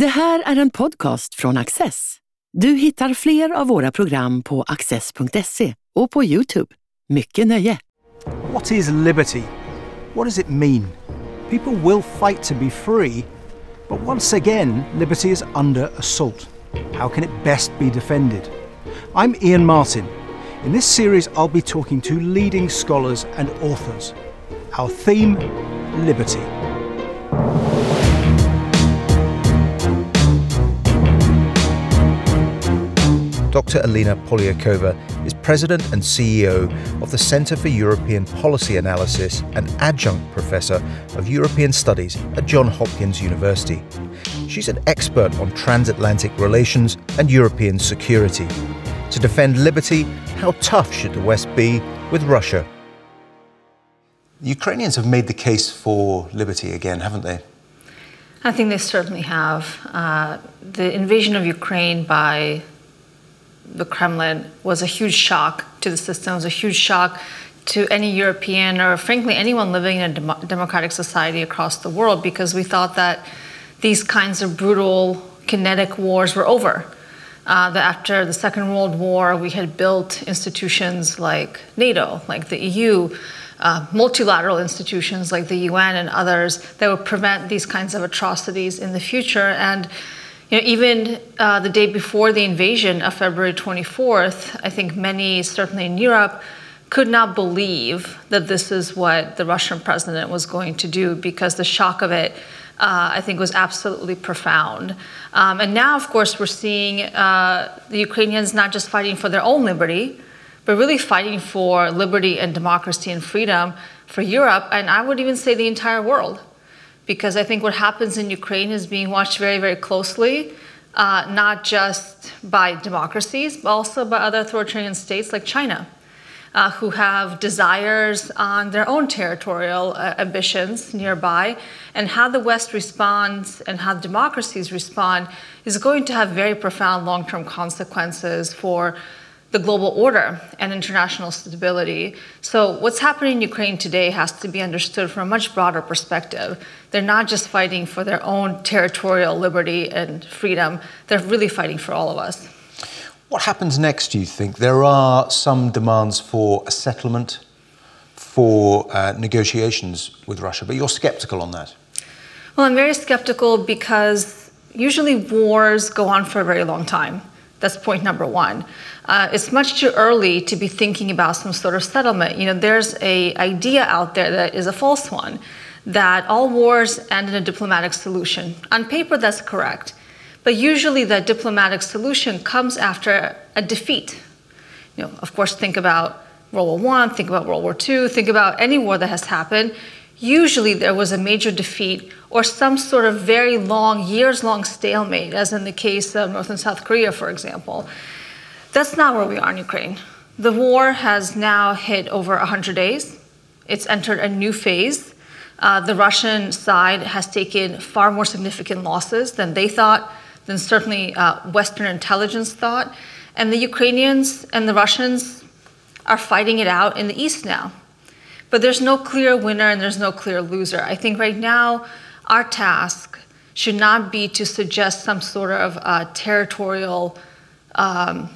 Det här är en podcast från Axess. Du hittar fler av våra program på axess.se och på Youtube. Mycket nöje! What is liberty? What does it mean? People will fight to be free, but once again, liberty is under assault. How can it best be defended? I'm Ian Martin. In this series, I'll be talking to leading scholars and authors. Our theme liberty. Dr. Alina Polyakova is president and CEO of the Centre for European Policy Analysis and adjunct professor of European Studies at Johns Hopkins University. She's an expert on transatlantic relations and European security. To defend liberty, how tough should the West be with Russia? The Ukrainians have made the case for liberty again, haven't they? I think they certainly have. Uh, the invasion of Ukraine by the Kremlin was a huge shock to the system, it was a huge shock to any European or, frankly, anyone living in a dem- democratic society across the world because we thought that these kinds of brutal, kinetic wars were over. Uh, that after the Second World War, we had built institutions like NATO, like the EU, uh, multilateral institutions like the UN and others that would prevent these kinds of atrocities in the future. And you know, even uh, the day before the invasion of February 24th, I think many, certainly in Europe, could not believe that this is what the Russian president was going to do because the shock of it, uh, I think, was absolutely profound. Um, and now, of course, we're seeing uh, the Ukrainians not just fighting for their own liberty, but really fighting for liberty and democracy and freedom for Europe, and I would even say the entire world because I think what happens in Ukraine is being watched very, very closely, uh, not just by democracies, but also by other authoritarian states like China, uh, who have desires on their own territorial uh, ambitions nearby. And how the West responds and how democracies respond is going to have very profound long term consequences for the global order and international stability. So, what's happening in Ukraine today has to be understood from a much broader perspective. They're not just fighting for their own territorial liberty and freedom, they're really fighting for all of us. What happens next, do you think? There are some demands for a settlement, for uh, negotiations with Russia, but you're skeptical on that. Well, I'm very skeptical because usually wars go on for a very long time. That's point number one. Uh, it's much too early to be thinking about some sort of settlement. You know, there's a idea out there that is a false one, that all wars end in a diplomatic solution. On paper, that's correct, but usually that diplomatic solution comes after a defeat. You know, of course, think about World War One, think about World War Two, think about any war that has happened. Usually, there was a major defeat or some sort of very long, years long stalemate, as in the case of North and South Korea, for example. That's not where we are in Ukraine. The war has now hit over 100 days. It's entered a new phase. Uh, the Russian side has taken far more significant losses than they thought, than certainly uh, Western intelligence thought. And the Ukrainians and the Russians are fighting it out in the East now. But there's no clear winner and there's no clear loser. I think right now, our task should not be to suggest some sort of uh, territorial um,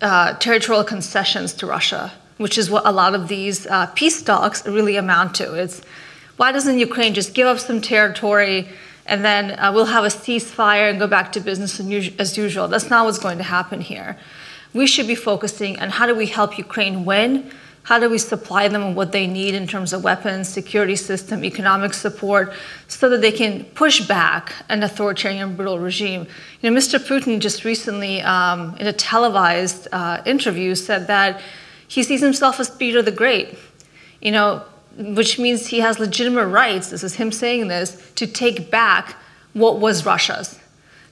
uh, territorial concessions to Russia, which is what a lot of these uh, peace talks really amount to. It's why doesn't Ukraine just give up some territory and then uh, we'll have a ceasefire and go back to business as usual? That's not what's going to happen here. We should be focusing on how do we help Ukraine win how do we supply them with what they need in terms of weapons, security system, economic support, so that they can push back an authoritarian, brutal regime? You know, Mr. Putin just recently, um, in a televised uh, interview, said that he sees himself as Peter the Great. You know, which means he has legitimate rights. This is him saying this to take back what was Russia's.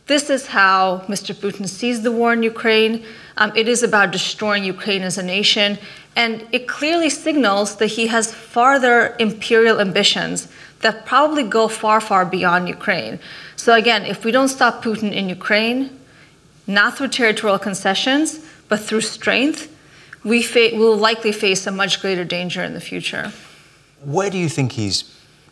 This is how Mr. Putin sees the war in Ukraine. Um, it is about destroying Ukraine as a nation. And it clearly signals that he has farther imperial ambitions that probably go far, far beyond Ukraine. So, again, if we don't stop Putin in Ukraine, not through territorial concessions, but through strength, we fa- will likely face a much greater danger in the future. Where do you think he's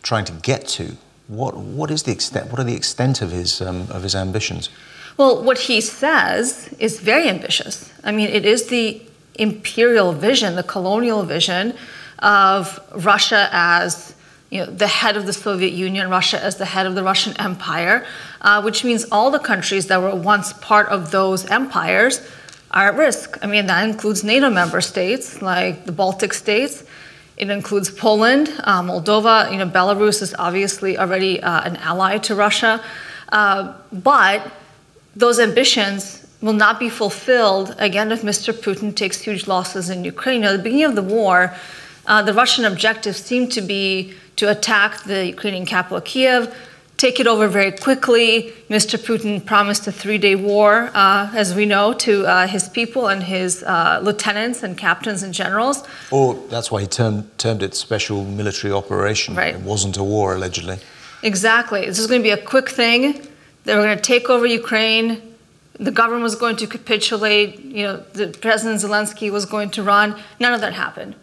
trying to get to What, what is the extent? What are the extent of his um, of his ambitions? Well, what he says is very ambitious. I mean, it is the imperial vision, the colonial vision of Russia as you know, the head of the Soviet Union, Russia as the head of the Russian Empire, uh, which means all the countries that were once part of those empires are at risk. I mean, that includes NATO member states like the Baltic states. It includes Poland, uh, Moldova. You know, Belarus is obviously already uh, an ally to Russia, uh, but those ambitions will not be fulfilled again if Mr. Putin takes huge losses in Ukraine. At the beginning of the war, uh, the Russian objective seemed to be to attack the Ukrainian capital, Kiev, take it over very quickly. Mr. Putin promised a three day war, uh, as we know, to uh, his people and his uh, lieutenants and captains and generals. Or that's why he termed, termed it special military operation. Right. It wasn't a war, allegedly. Exactly. This is going to be a quick thing. They were going to take over Ukraine. The government was going to capitulate. You know, the President Zelensky was going to run. None of that happened.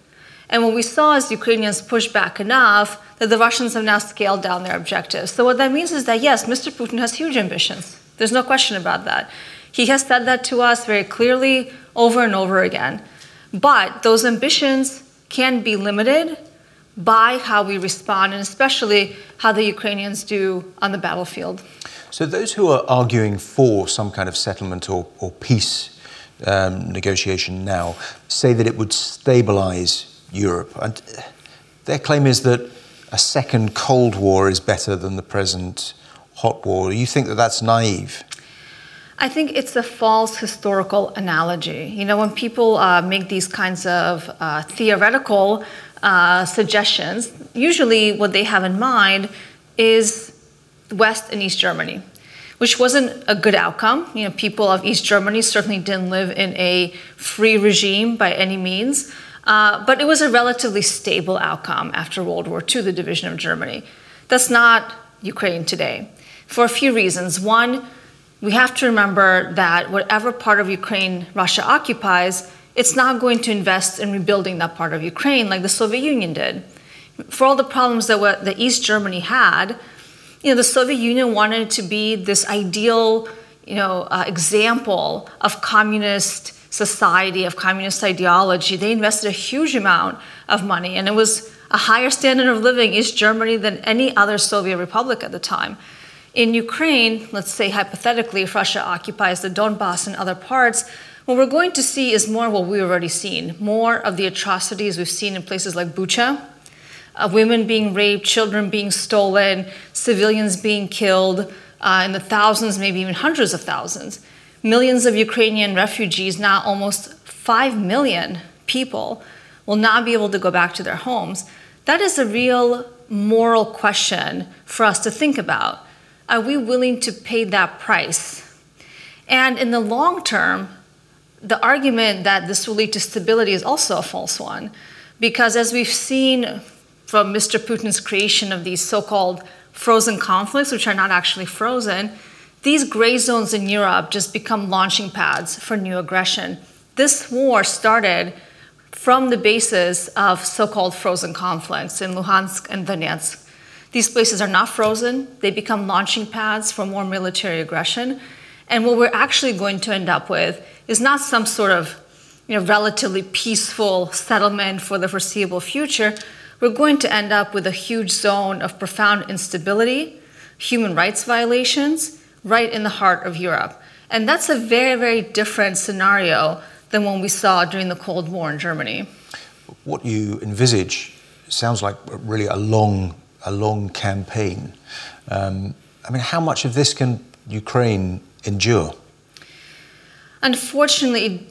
And what we saw is Ukrainians push back enough that the Russians have now scaled down their objectives. So what that means is that yes, Mr. Putin has huge ambitions. There's no question about that. He has said that to us very clearly over and over again. But those ambitions can be limited by how we respond, and especially how the Ukrainians do on the battlefield. So, those who are arguing for some kind of settlement or, or peace um, negotiation now say that it would stabilize Europe. And their claim is that a second Cold War is better than the present hot war. Do you think that that's naive? I think it's a false historical analogy. You know, when people uh, make these kinds of uh, theoretical uh, suggestions, usually what they have in mind is West and East Germany, which wasn't a good outcome. You know, people of East Germany certainly didn't live in a free regime by any means. Uh, but it was a relatively stable outcome after World War II, the division of Germany. That's not Ukraine today for a few reasons. One, we have to remember that whatever part of Ukraine Russia occupies, it's not going to invest in rebuilding that part of Ukraine like the Soviet Union did. For all the problems that the East Germany had, you know, the Soviet Union wanted to be this ideal, you know, uh, example of communist society of communist ideology, they invested a huge amount of money, and it was a higher standard of living East Germany than any other Soviet republic at the time. In Ukraine, let's say hypothetically, if Russia occupies the Donbass and other parts, what we're going to see is more of what we've already seen more of the atrocities we've seen in places like Bucha, uh, women being raped, children being stolen, civilians being killed uh, in the thousands, maybe even hundreds of thousands millions of Ukrainian refugees, now almost 5 million people, will not be able to go back to their homes. That is a real moral question for us to think about. Are we willing to pay that price? And in the long term, the argument that this will lead to stability is also a false one. Because as we've seen from Mr. Putin's creation of these so called frozen conflicts, which are not actually frozen, these gray zones in Europe just become launching pads for new aggression. This war started from the basis of so called frozen conflicts in Luhansk and Donetsk. These places are not frozen, they become launching pads for more military aggression. And what we're actually going to end up with is not some sort of you know, relatively peaceful settlement for the foreseeable future. We're going to end up with a huge zone of profound instability, human rights violations, right in the heart of Europe. And that's a very, very different scenario than what we saw during the Cold War in Germany. What you envisage sounds like really a long, a long campaign. Um, I mean, how much of this can Ukraine endure? Unfortunately,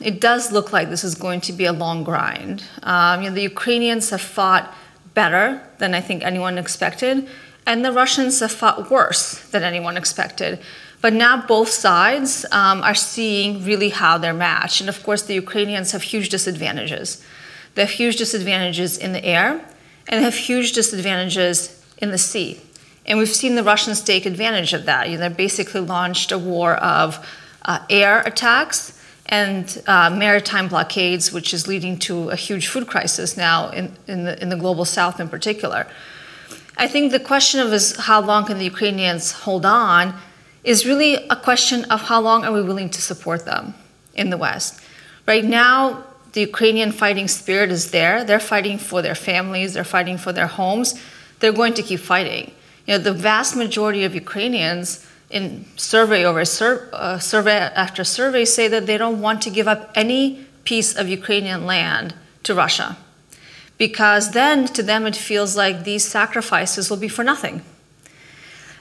it does look like this is going to be a long grind. Um, you know, the Ukrainians have fought better than I think anyone expected. And the Russians have fought worse than anyone expected. But now both sides um, are seeing really how they're matched. And of course, the Ukrainians have huge disadvantages. They have huge disadvantages in the air, and they have huge disadvantages in the sea. And we've seen the Russians take advantage of that. You know, they basically launched a war of uh, air attacks and uh, maritime blockades, which is leading to a huge food crisis now in, in, the, in the global south in particular. I think the question of is how long can the Ukrainians hold on is really a question of how long are we willing to support them in the West. Right now, the Ukrainian fighting spirit is there. They're fighting for their families, they're fighting for their homes. They're going to keep fighting. You know, the vast majority of Ukrainians in survey over sur- uh, survey after survey say that they don't want to give up any piece of Ukrainian land to Russia. Because then to them it feels like these sacrifices will be for nothing.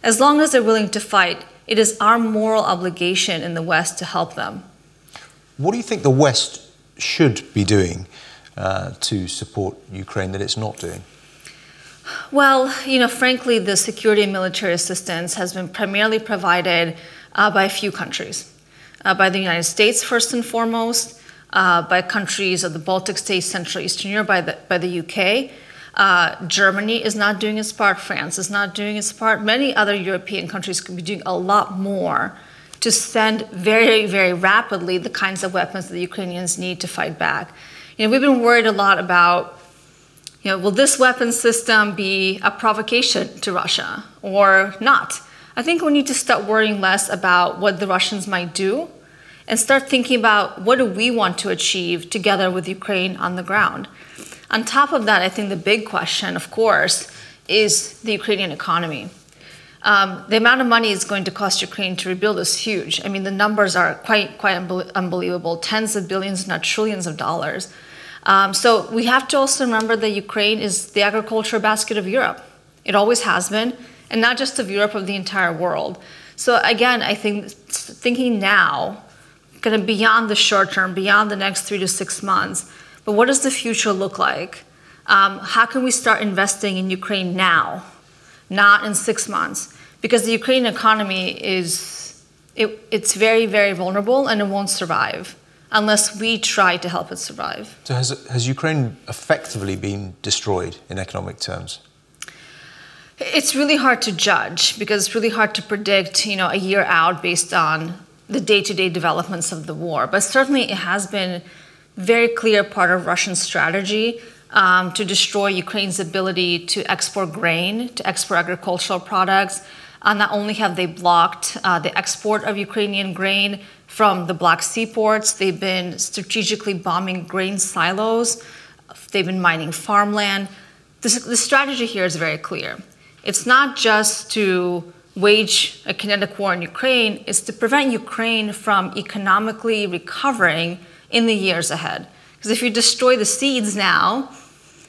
As long as they're willing to fight, it is our moral obligation in the West to help them. What do you think the West should be doing uh, to support Ukraine that it's not doing? Well, you know, frankly, the security and military assistance has been primarily provided uh, by a few countries. Uh, by the United States, first and foremost, uh, by countries of the Baltic states, Central Eastern Europe, by the, by the UK. Uh, Germany is not doing its part, France is not doing its part. Many other European countries could be doing a lot more to send very, very rapidly the kinds of weapons that the Ukrainians need to fight back. You know, we've been worried a lot about you know, will this weapon system be a provocation to Russia or not? I think we need to start worrying less about what the Russians might do and start thinking about what do we want to achieve together with Ukraine on the ground. On top of that, I think the big question, of course, is the Ukrainian economy. Um, the amount of money it's going to cost Ukraine to rebuild is huge. I mean, the numbers are quite, quite unbelievable tens of billions, not trillions of dollars. Um, so we have to also remember that Ukraine is the agricultural basket of Europe. It always has been, and not just of Europe, of the entire world. So again, I think thinking now, kind of beyond the short term, beyond the next three to six months, but what does the future look like? Um, how can we start investing in Ukraine now, not in six months? Because the Ukrainian economy is, it, it's very, very vulnerable and it won't survive unless we try to help it survive. So, has, has Ukraine effectively been destroyed in economic terms? It's really hard to judge because it's really hard to predict, you know, a year out based on the day-to-day developments of the war. But certainly, it has been very clear part of Russian strategy um, to destroy Ukraine's ability to export grain, to export agricultural products. Uh, not only have they blocked uh, the export of Ukrainian grain, from the Black Sea ports. They've been strategically bombing grain silos. They've been mining farmland. This, the strategy here is very clear. It's not just to wage a kinetic war in Ukraine, it's to prevent Ukraine from economically recovering in the years ahead. Because if you destroy the seeds now,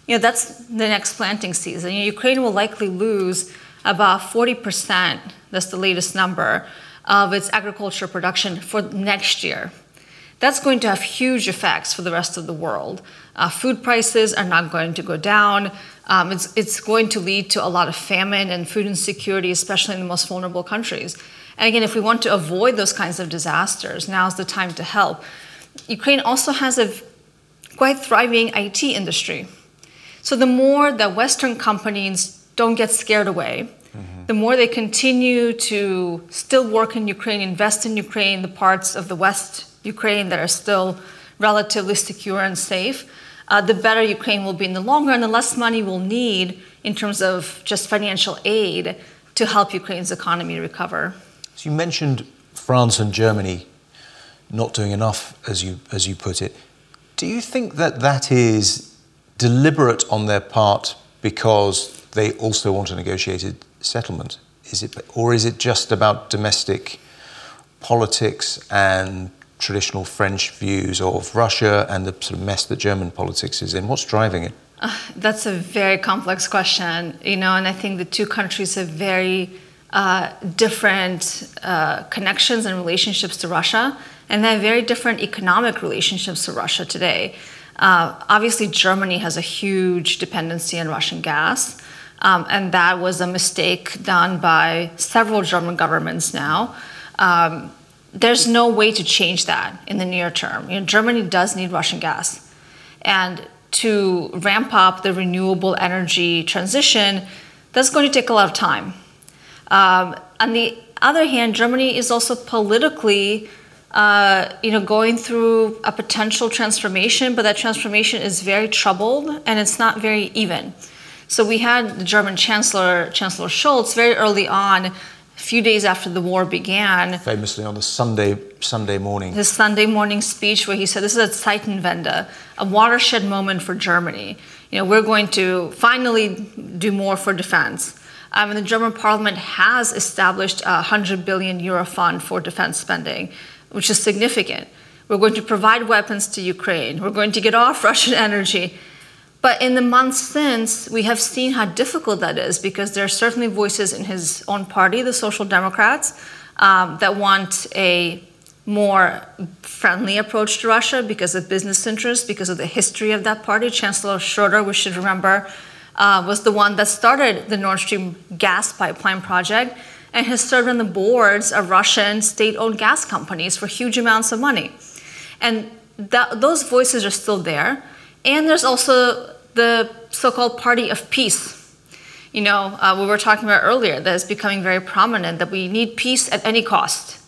you know, that's the next planting season. You know, Ukraine will likely lose about 40%, that's the latest number, of its agriculture production for next year. That's going to have huge effects for the rest of the world. Uh, food prices are not going to go down. Um, it's, it's going to lead to a lot of famine and food insecurity, especially in the most vulnerable countries. And again, if we want to avoid those kinds of disasters, now's the time to help. Ukraine also has a quite thriving IT industry. So the more that Western companies don't get scared away, Mm-hmm. The more they continue to still work in Ukraine, invest in Ukraine, the parts of the West Ukraine that are still relatively secure and safe, uh, the better Ukraine will be in the long run, the less money we'll need in terms of just financial aid to help Ukraine's economy recover. So you mentioned France and Germany not doing enough, as you as you put it. Do you think that that is deliberate on their part because they also want a negotiated settlement? Is it, or is it just about domestic politics and traditional French views of Russia and the sort of mess that German politics is in? What's driving it? Uh, that's a very complex question, you know, and I think the two countries have very uh, different uh, connections and relationships to Russia, and they have very different economic relationships to Russia today. Uh, obviously, Germany has a huge dependency on Russian gas. Um, and that was a mistake done by several German governments now. Um, there's no way to change that in the near term. You know, Germany does need Russian gas. And to ramp up the renewable energy transition, that's going to take a lot of time. Um, on the other hand, Germany is also politically uh, you know, going through a potential transformation, but that transformation is very troubled and it's not very even. So we had the German Chancellor, Chancellor Scholz, very early on, a few days after the war began. Famously on the Sunday Sunday morning. His Sunday morning speech where he said, This is a Zeitenwende, a watershed moment for Germany. You know, we're going to finally do more for defense. Um, and the German parliament has established a 100 billion euro fund for defense spending, which is significant. We're going to provide weapons to Ukraine. We're going to get off Russian energy. But in the months since, we have seen how difficult that is because there are certainly voices in his own party, the Social Democrats, um, that want a more friendly approach to Russia because of business interests, because of the history of that party. Chancellor Schroeder, we should remember, uh, was the one that started the Nord Stream gas pipeline project and has served on the boards of Russian state owned gas companies for huge amounts of money. And that, those voices are still there. And there's also the so called party of peace. You know, uh, we were talking about earlier, that is becoming very prominent that we need peace at any cost.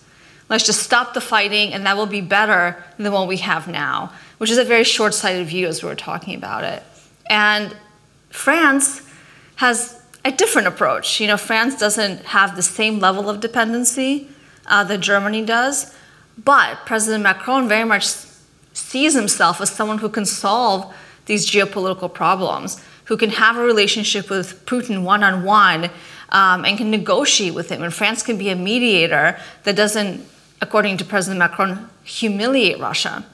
Let's just stop the fighting, and that will be better than what we have now, which is a very short sighted view as we were talking about it. And France has a different approach. You know, France doesn't have the same level of dependency uh, that Germany does, but President Macron very much sees himself as someone who can solve these geopolitical problems, who can have a relationship with Putin one on one and can negotiate with him. And France can be a mediator that doesn't, according to President Macron, humiliate Russia.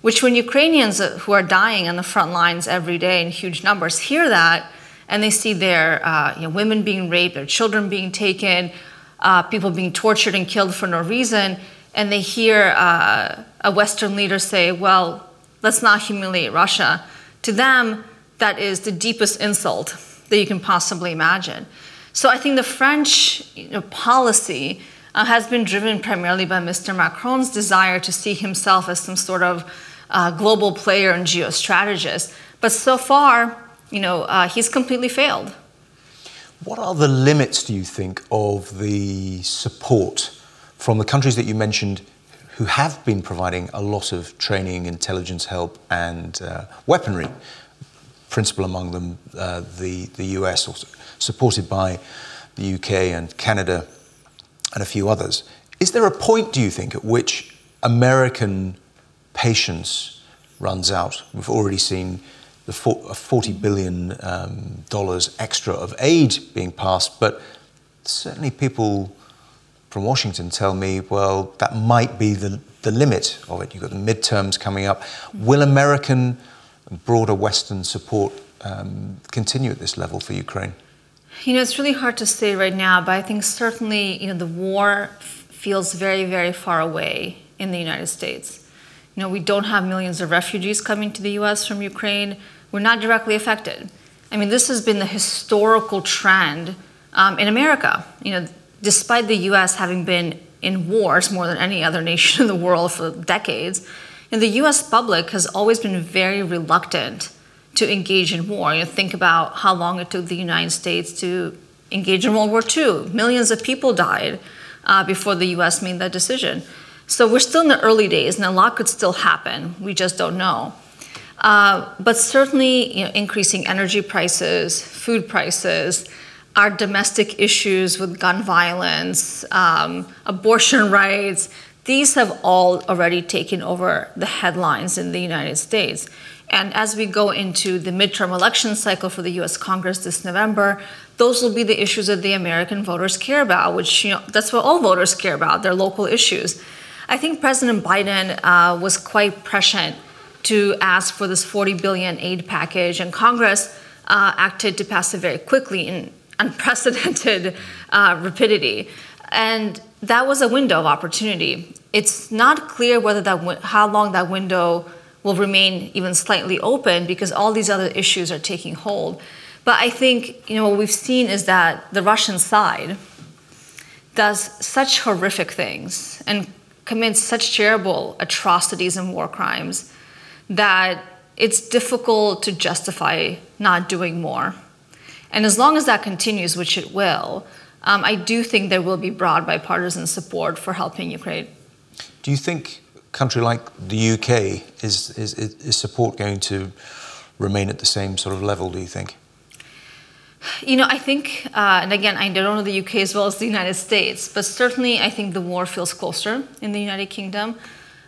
Which, when Ukrainians who are dying on the front lines every day in huge numbers hear that, and they see their uh, you know, women being raped, their children being taken, uh, people being tortured and killed for no reason, and they hear uh, a Western leader say, well, let's not humiliate Russia, to them, that is the deepest insult that you can possibly imagine. So I think the French you know, policy uh, has been driven primarily by Mr. Macron's desire to see himself as some sort of uh, global player and geostrategist. But so far, you know, uh, he's completely failed. What are the limits, do you think, of the support from the countries that you mentioned who have been providing a lot of training, intelligence help, and uh, weaponry? Principal among them, uh, the, the US, also supported by the UK and Canada and a few others. Is there a point, do you think, at which American patience runs out? We've already seen the $40 billion um, extra of aid being passed, but certainly people from Washington tell me, well, that might be the, the limit of it. You've got the midterms coming up. Will American and broader Western support um, continue at this level for Ukraine? You know, it's really hard to say right now, but I think certainly, you know, the war feels very, very far away in the United States. You know, we don't have millions of refugees coming to the US from Ukraine We're not directly affected. I mean, this has been the historical trend um, in America. You know, despite the U.S. having been in wars more than any other nation in the world for decades, the U.S. public has always been very reluctant to engage in war. You know, think about how long it took the United States to engage in World War II. Millions of people died uh, before the U.S. made that decision. So we're still in the early days, and a lot could still happen. We just don't know. Uh, but certainly, you know, increasing energy prices, food prices, our domestic issues with gun violence, um, abortion rights, these have all already taken over the headlines in the United States. And as we go into the midterm election cycle for the US Congress this November, those will be the issues that the American voters care about, which, you know, that's what all voters care about, their local issues. I think President Biden uh, was quite prescient to ask for this 40 billion aid package, and Congress uh, acted to pass it very quickly in unprecedented uh, rapidity. And that was a window of opportunity. It's not clear whether that how long that window will remain even slightly open because all these other issues are taking hold. But I think you know what we've seen is that the Russian side does such horrific things and commits such terrible atrocities and war crimes that it's difficult to justify not doing more. And as long as that continues, which it will, um, I do think there will be broad bipartisan support for helping Ukraine. Do you think a country like the UK is, is, is support going to remain at the same sort of level? Do you think? You know, I think, uh, and again, I don't know the UK as well as the United States, but certainly I think the war feels closer in the United Kingdom.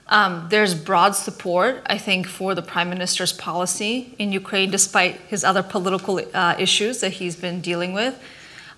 Um, there's broad support, I think, for the Prime Minister's policy in Ukraine, despite his other political uh, issues that he's been dealing with,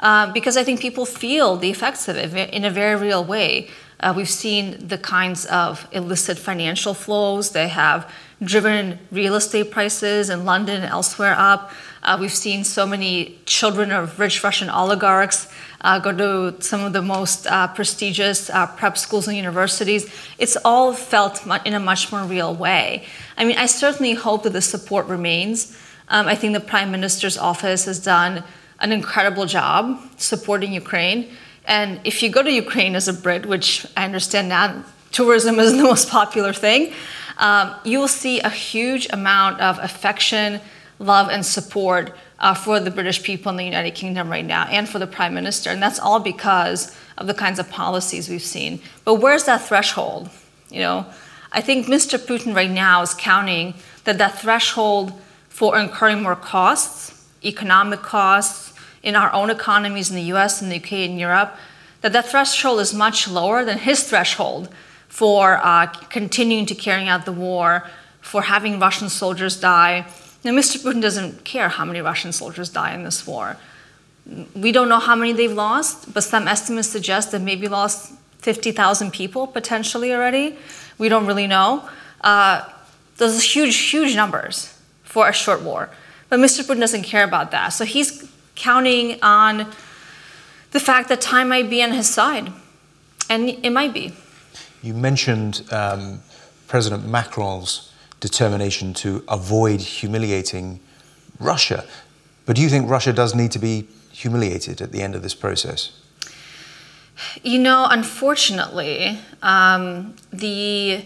uh, because I think people feel the effects of it in a very real way. Uh, we've seen the kinds of illicit financial flows that have driven real estate prices in London and elsewhere up. Uh, we've seen so many children of rich Russian oligarchs uh, go to some of the most uh, prestigious uh, prep schools and universities. It's all felt in a much more real way. I mean, I certainly hope that the support remains. Um, I think the Prime Minister's office has done an incredible job supporting Ukraine. And if you go to Ukraine as a Brit, which I understand now tourism is the most popular thing, um, you will see a huge amount of affection love and support uh, for the British people in the United Kingdom right now and for the Prime Minister. And that's all because of the kinds of policies we've seen. But where's that threshold? You know, I think Mr. Putin right now is counting that that threshold for incurring more costs, economic costs, in our own economies in the US and the UK and Europe, that that threshold is much lower than his threshold for uh, continuing to carry out the war, for having Russian soldiers die, now, Mr. Putin doesn't care how many Russian soldiers die in this war. We don't know how many they've lost, but some estimates suggest that maybe lost 50,000 people potentially already. We don't really know. Uh, those are huge, huge numbers for a short war. But Mr. Putin doesn't care about that. So he's counting on the fact that time might be on his side. And it might be. You mentioned um, President Macron's determination to avoid humiliating Russia. But do you think Russia does need to be humiliated at the end of this process? You know, unfortunately, um, the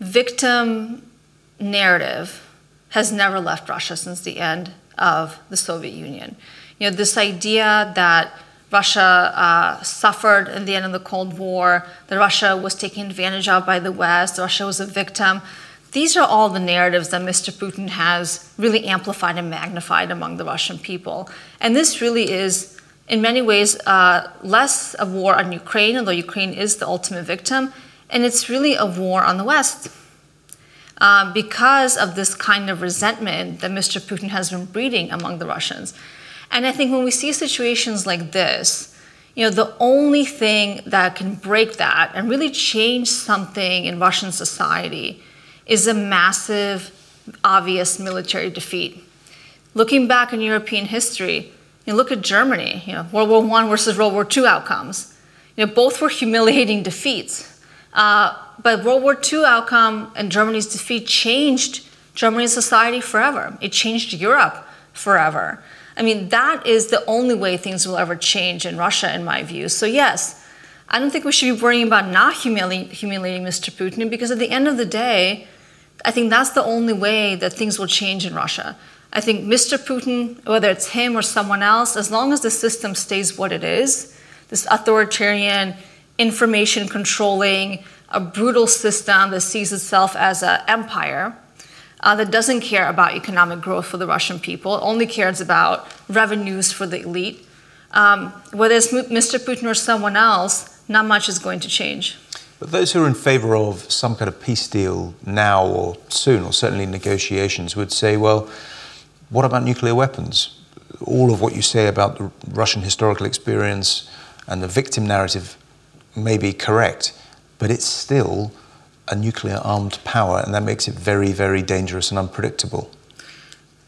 victim narrative has never left Russia since the end of the Soviet Union. You know, this idea that Russia uh, suffered in the end of the Cold War, that Russia was taken advantage of by the West, Russia was a victim these are all the narratives that Mr. Putin has really amplified and magnified among the Russian people. And this really is, in many ways, uh, less a war on Ukraine, although Ukraine is the ultimate victim, and it's really a war on the West. Uh, because of this kind of resentment that Mr. Putin has been breeding among the Russians. And I think when we see situations like this, you know, the only thing that can break that and really change something in Russian society is a massive, obvious military defeat. Looking back in European history, you look at Germany, you know, World War I versus World War II outcomes. You know, both were humiliating defeats. Uh, but World War II outcome and Germany's defeat changed Germany's society forever. It changed Europe forever. I mean, that is the only way things will ever change in Russia, in my view. So, yes, I don't think we should be worrying about not humili- humiliating Mr. Putin because at the end of the day, I think that's the only way that things will change in Russia. I think Mr. Putin, whether it's him or someone else, as long as the system stays what it is, this authoritarian, information controlling, a brutal system that sees itself as an empire, uh, that doesn't care about economic growth for the Russian people, only cares about revenues for the elite. Um, whether it's Mr. Putin or someone else, not much is going to change. But those who are in favour of some kind of peace deal now or soon, or certainly negotiations, would say, well, what about nuclear weapons? All of what you say about the Russian historical experience and the victim narrative may be correct, but it's still a nuclear armed power, and that makes it very, very dangerous and unpredictable.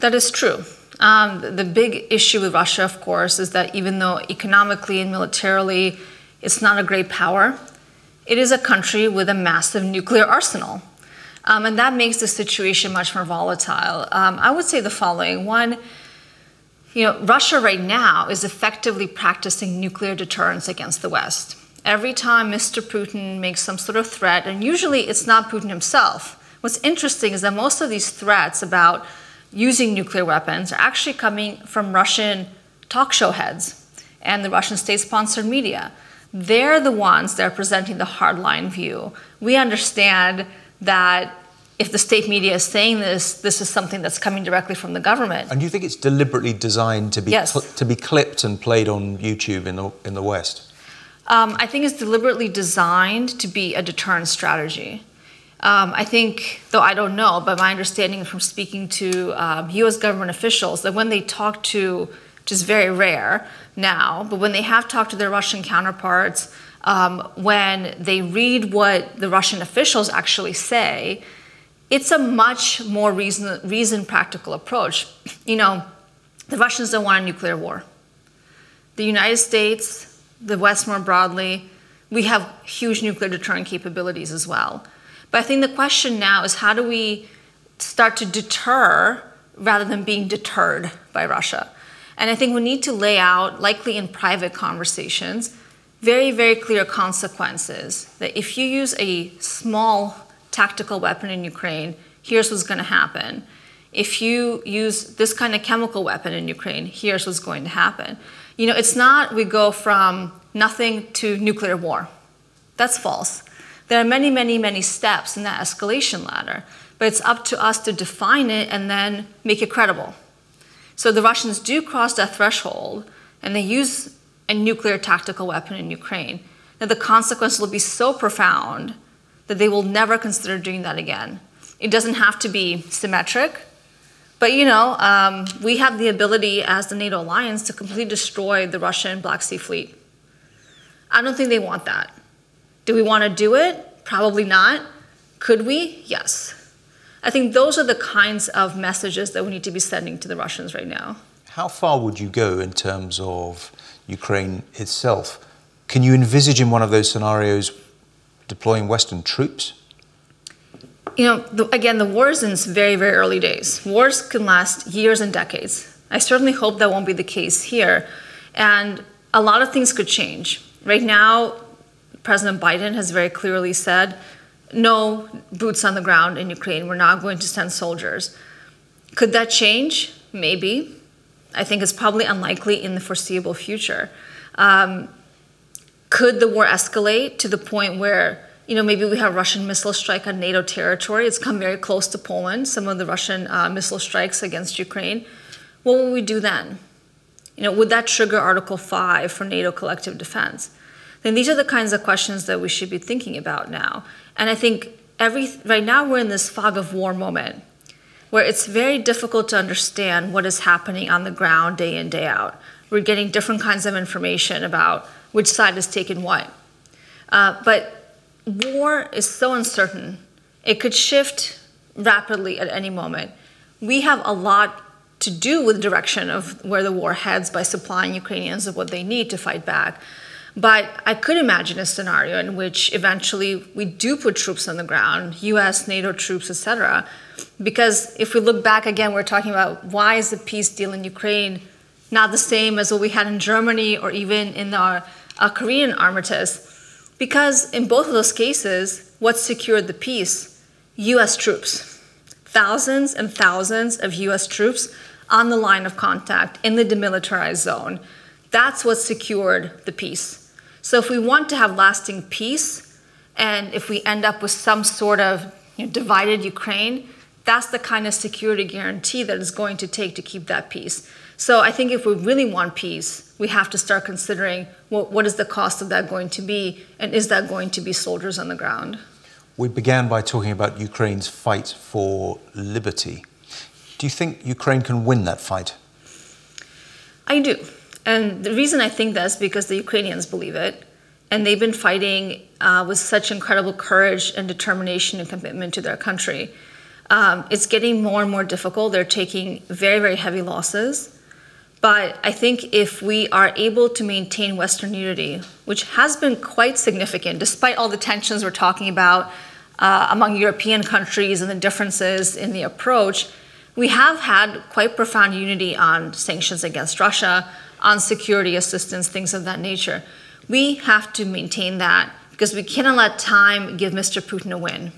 That is true. Um, the big issue with Russia, of course, is that even though economically and militarily it's not a great power, it is a country with a massive nuclear arsenal. Um, and that makes the situation much more volatile. Um, I would say the following one, you know, Russia right now is effectively practicing nuclear deterrence against the West. Every time Mr. Putin makes some sort of threat, and usually it's not Putin himself. What's interesting is that most of these threats about using nuclear weapons are actually coming from Russian talk show heads and the Russian state sponsored media. They're the ones that are presenting the hardline view. We understand that if the state media is saying this, this is something that's coming directly from the government. And do you think it's deliberately designed to be Yes. cl- to be clipped and played on YouTube in the in the West? Um, I think it's deliberately designed to be a deterrent strategy. Um, I think, though I don't know, but my understanding from speaking to um, U.S. government officials that when they talk to, which is very rare now, but when they have talked to their Russian counterparts, um, when they read what the Russian officials actually say, it's a much more reason, reasoned, practical approach. You know, the Russians don't want a nuclear war. The United States, the West more broadly, we have huge nuclear deterrent capabilities as well. But I think the question now is how do we start to deter rather than being deterred by Russia? And I think we need to lay out, likely in private conversations, very, very clear consequences that if you use a small tactical weapon in Ukraine, here's what's going to happen. If you use this kind of chemical weapon in Ukraine, here's what's going to happen. You know, it's not we go from nothing to nuclear war. That's false. There are many, many, many steps in that escalation ladder, but it's up to us to define it and then make it credible. So the Russians do cross that threshold and they use a nuclear tactical weapon in Ukraine. Now, the consequences will be so profound that they will never consider doing that again. It doesn't have to be symmetric, but you know, um, we have the ability as the NATO alliance to completely destroy the Russian Black Sea Fleet. I don't think they want that. Do we want to do it? Probably not. Could we? Yes. I think those are the kinds of messages that we need to be sending to the Russians right now. How far would you go in terms of Ukraine itself? Can you envisage in one of those scenarios deploying Western troops? You know, the, again, the war is in its very, very early days. Wars can last years and decades. I certainly hope that won't be the case here. And a lot of things could change. Right now, President Biden has very clearly said no boots on the ground in Ukraine. We're not going to send soldiers. Could that change? Maybe. I think it's probably unlikely in the foreseeable future. Um, could the war escalate to the point where you know maybe we have Russian missile strike on NATO territory? It's come very close to Poland. Some of the Russian uh, missile strikes against Ukraine. What will we do then? You know, would that trigger Article Five for NATO collective defense? Then these are the kinds of questions that we should be thinking about now. And I think every right now we're in this fog of war moment where it's very difficult to understand what is happening on the ground day in day out. We're getting different kinds of information about which side has taken what. Uh, but war is so uncertain; it could shift rapidly at any moment. We have a lot to do with the direction of where the war heads by supplying Ukrainians with what they need to fight back. But I could imagine a scenario in which eventually we do put troops on the ground, US, NATO troops, etc. Because if we look back again, we're talking about why is the peace deal in Ukraine not the same as what we had in Germany or even in our, our Korean armistice? Because in both of those cases, what secured the peace? US troops. Thousands and thousands of US troops on the line of contact in the demilitarized zone. That's what secured the peace. So if we want to have lasting peace, and if we end up with some sort of you know, divided Ukraine, that's the kind of security guarantee that it's going to take to keep that peace. So I think if we really want peace, we have to start considering what, what is the cost of that going to be, and is that going to be soldiers on the ground? We began by talking about Ukraine's fight for liberty. Do you think Ukraine can win that fight? I do. And the reason I think that is because the Ukrainians believe it. And they've been fighting uh, with such incredible courage and determination and commitment to their country. Um, it's getting more and more difficult. They're taking very, very heavy losses. But I think if we are able to maintain Western unity, which has been quite significant, despite all the tensions we're talking about uh, among European countries and the differences in the approach, we have had quite profound unity on sanctions against Russia, on security assistance, things of that nature. We have to maintain that because we cannot let time give Mr. Putin a win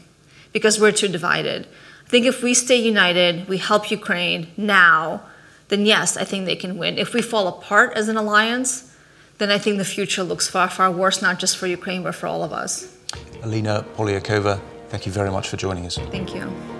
because we're too divided. I think if we stay united, we help Ukraine now, then yes, I think they can win. If we fall apart as an alliance, then I think the future looks far, far worse, not just for Ukraine, but for all of us. Alina Polyakova, Thank you very much for joining us. Thank you.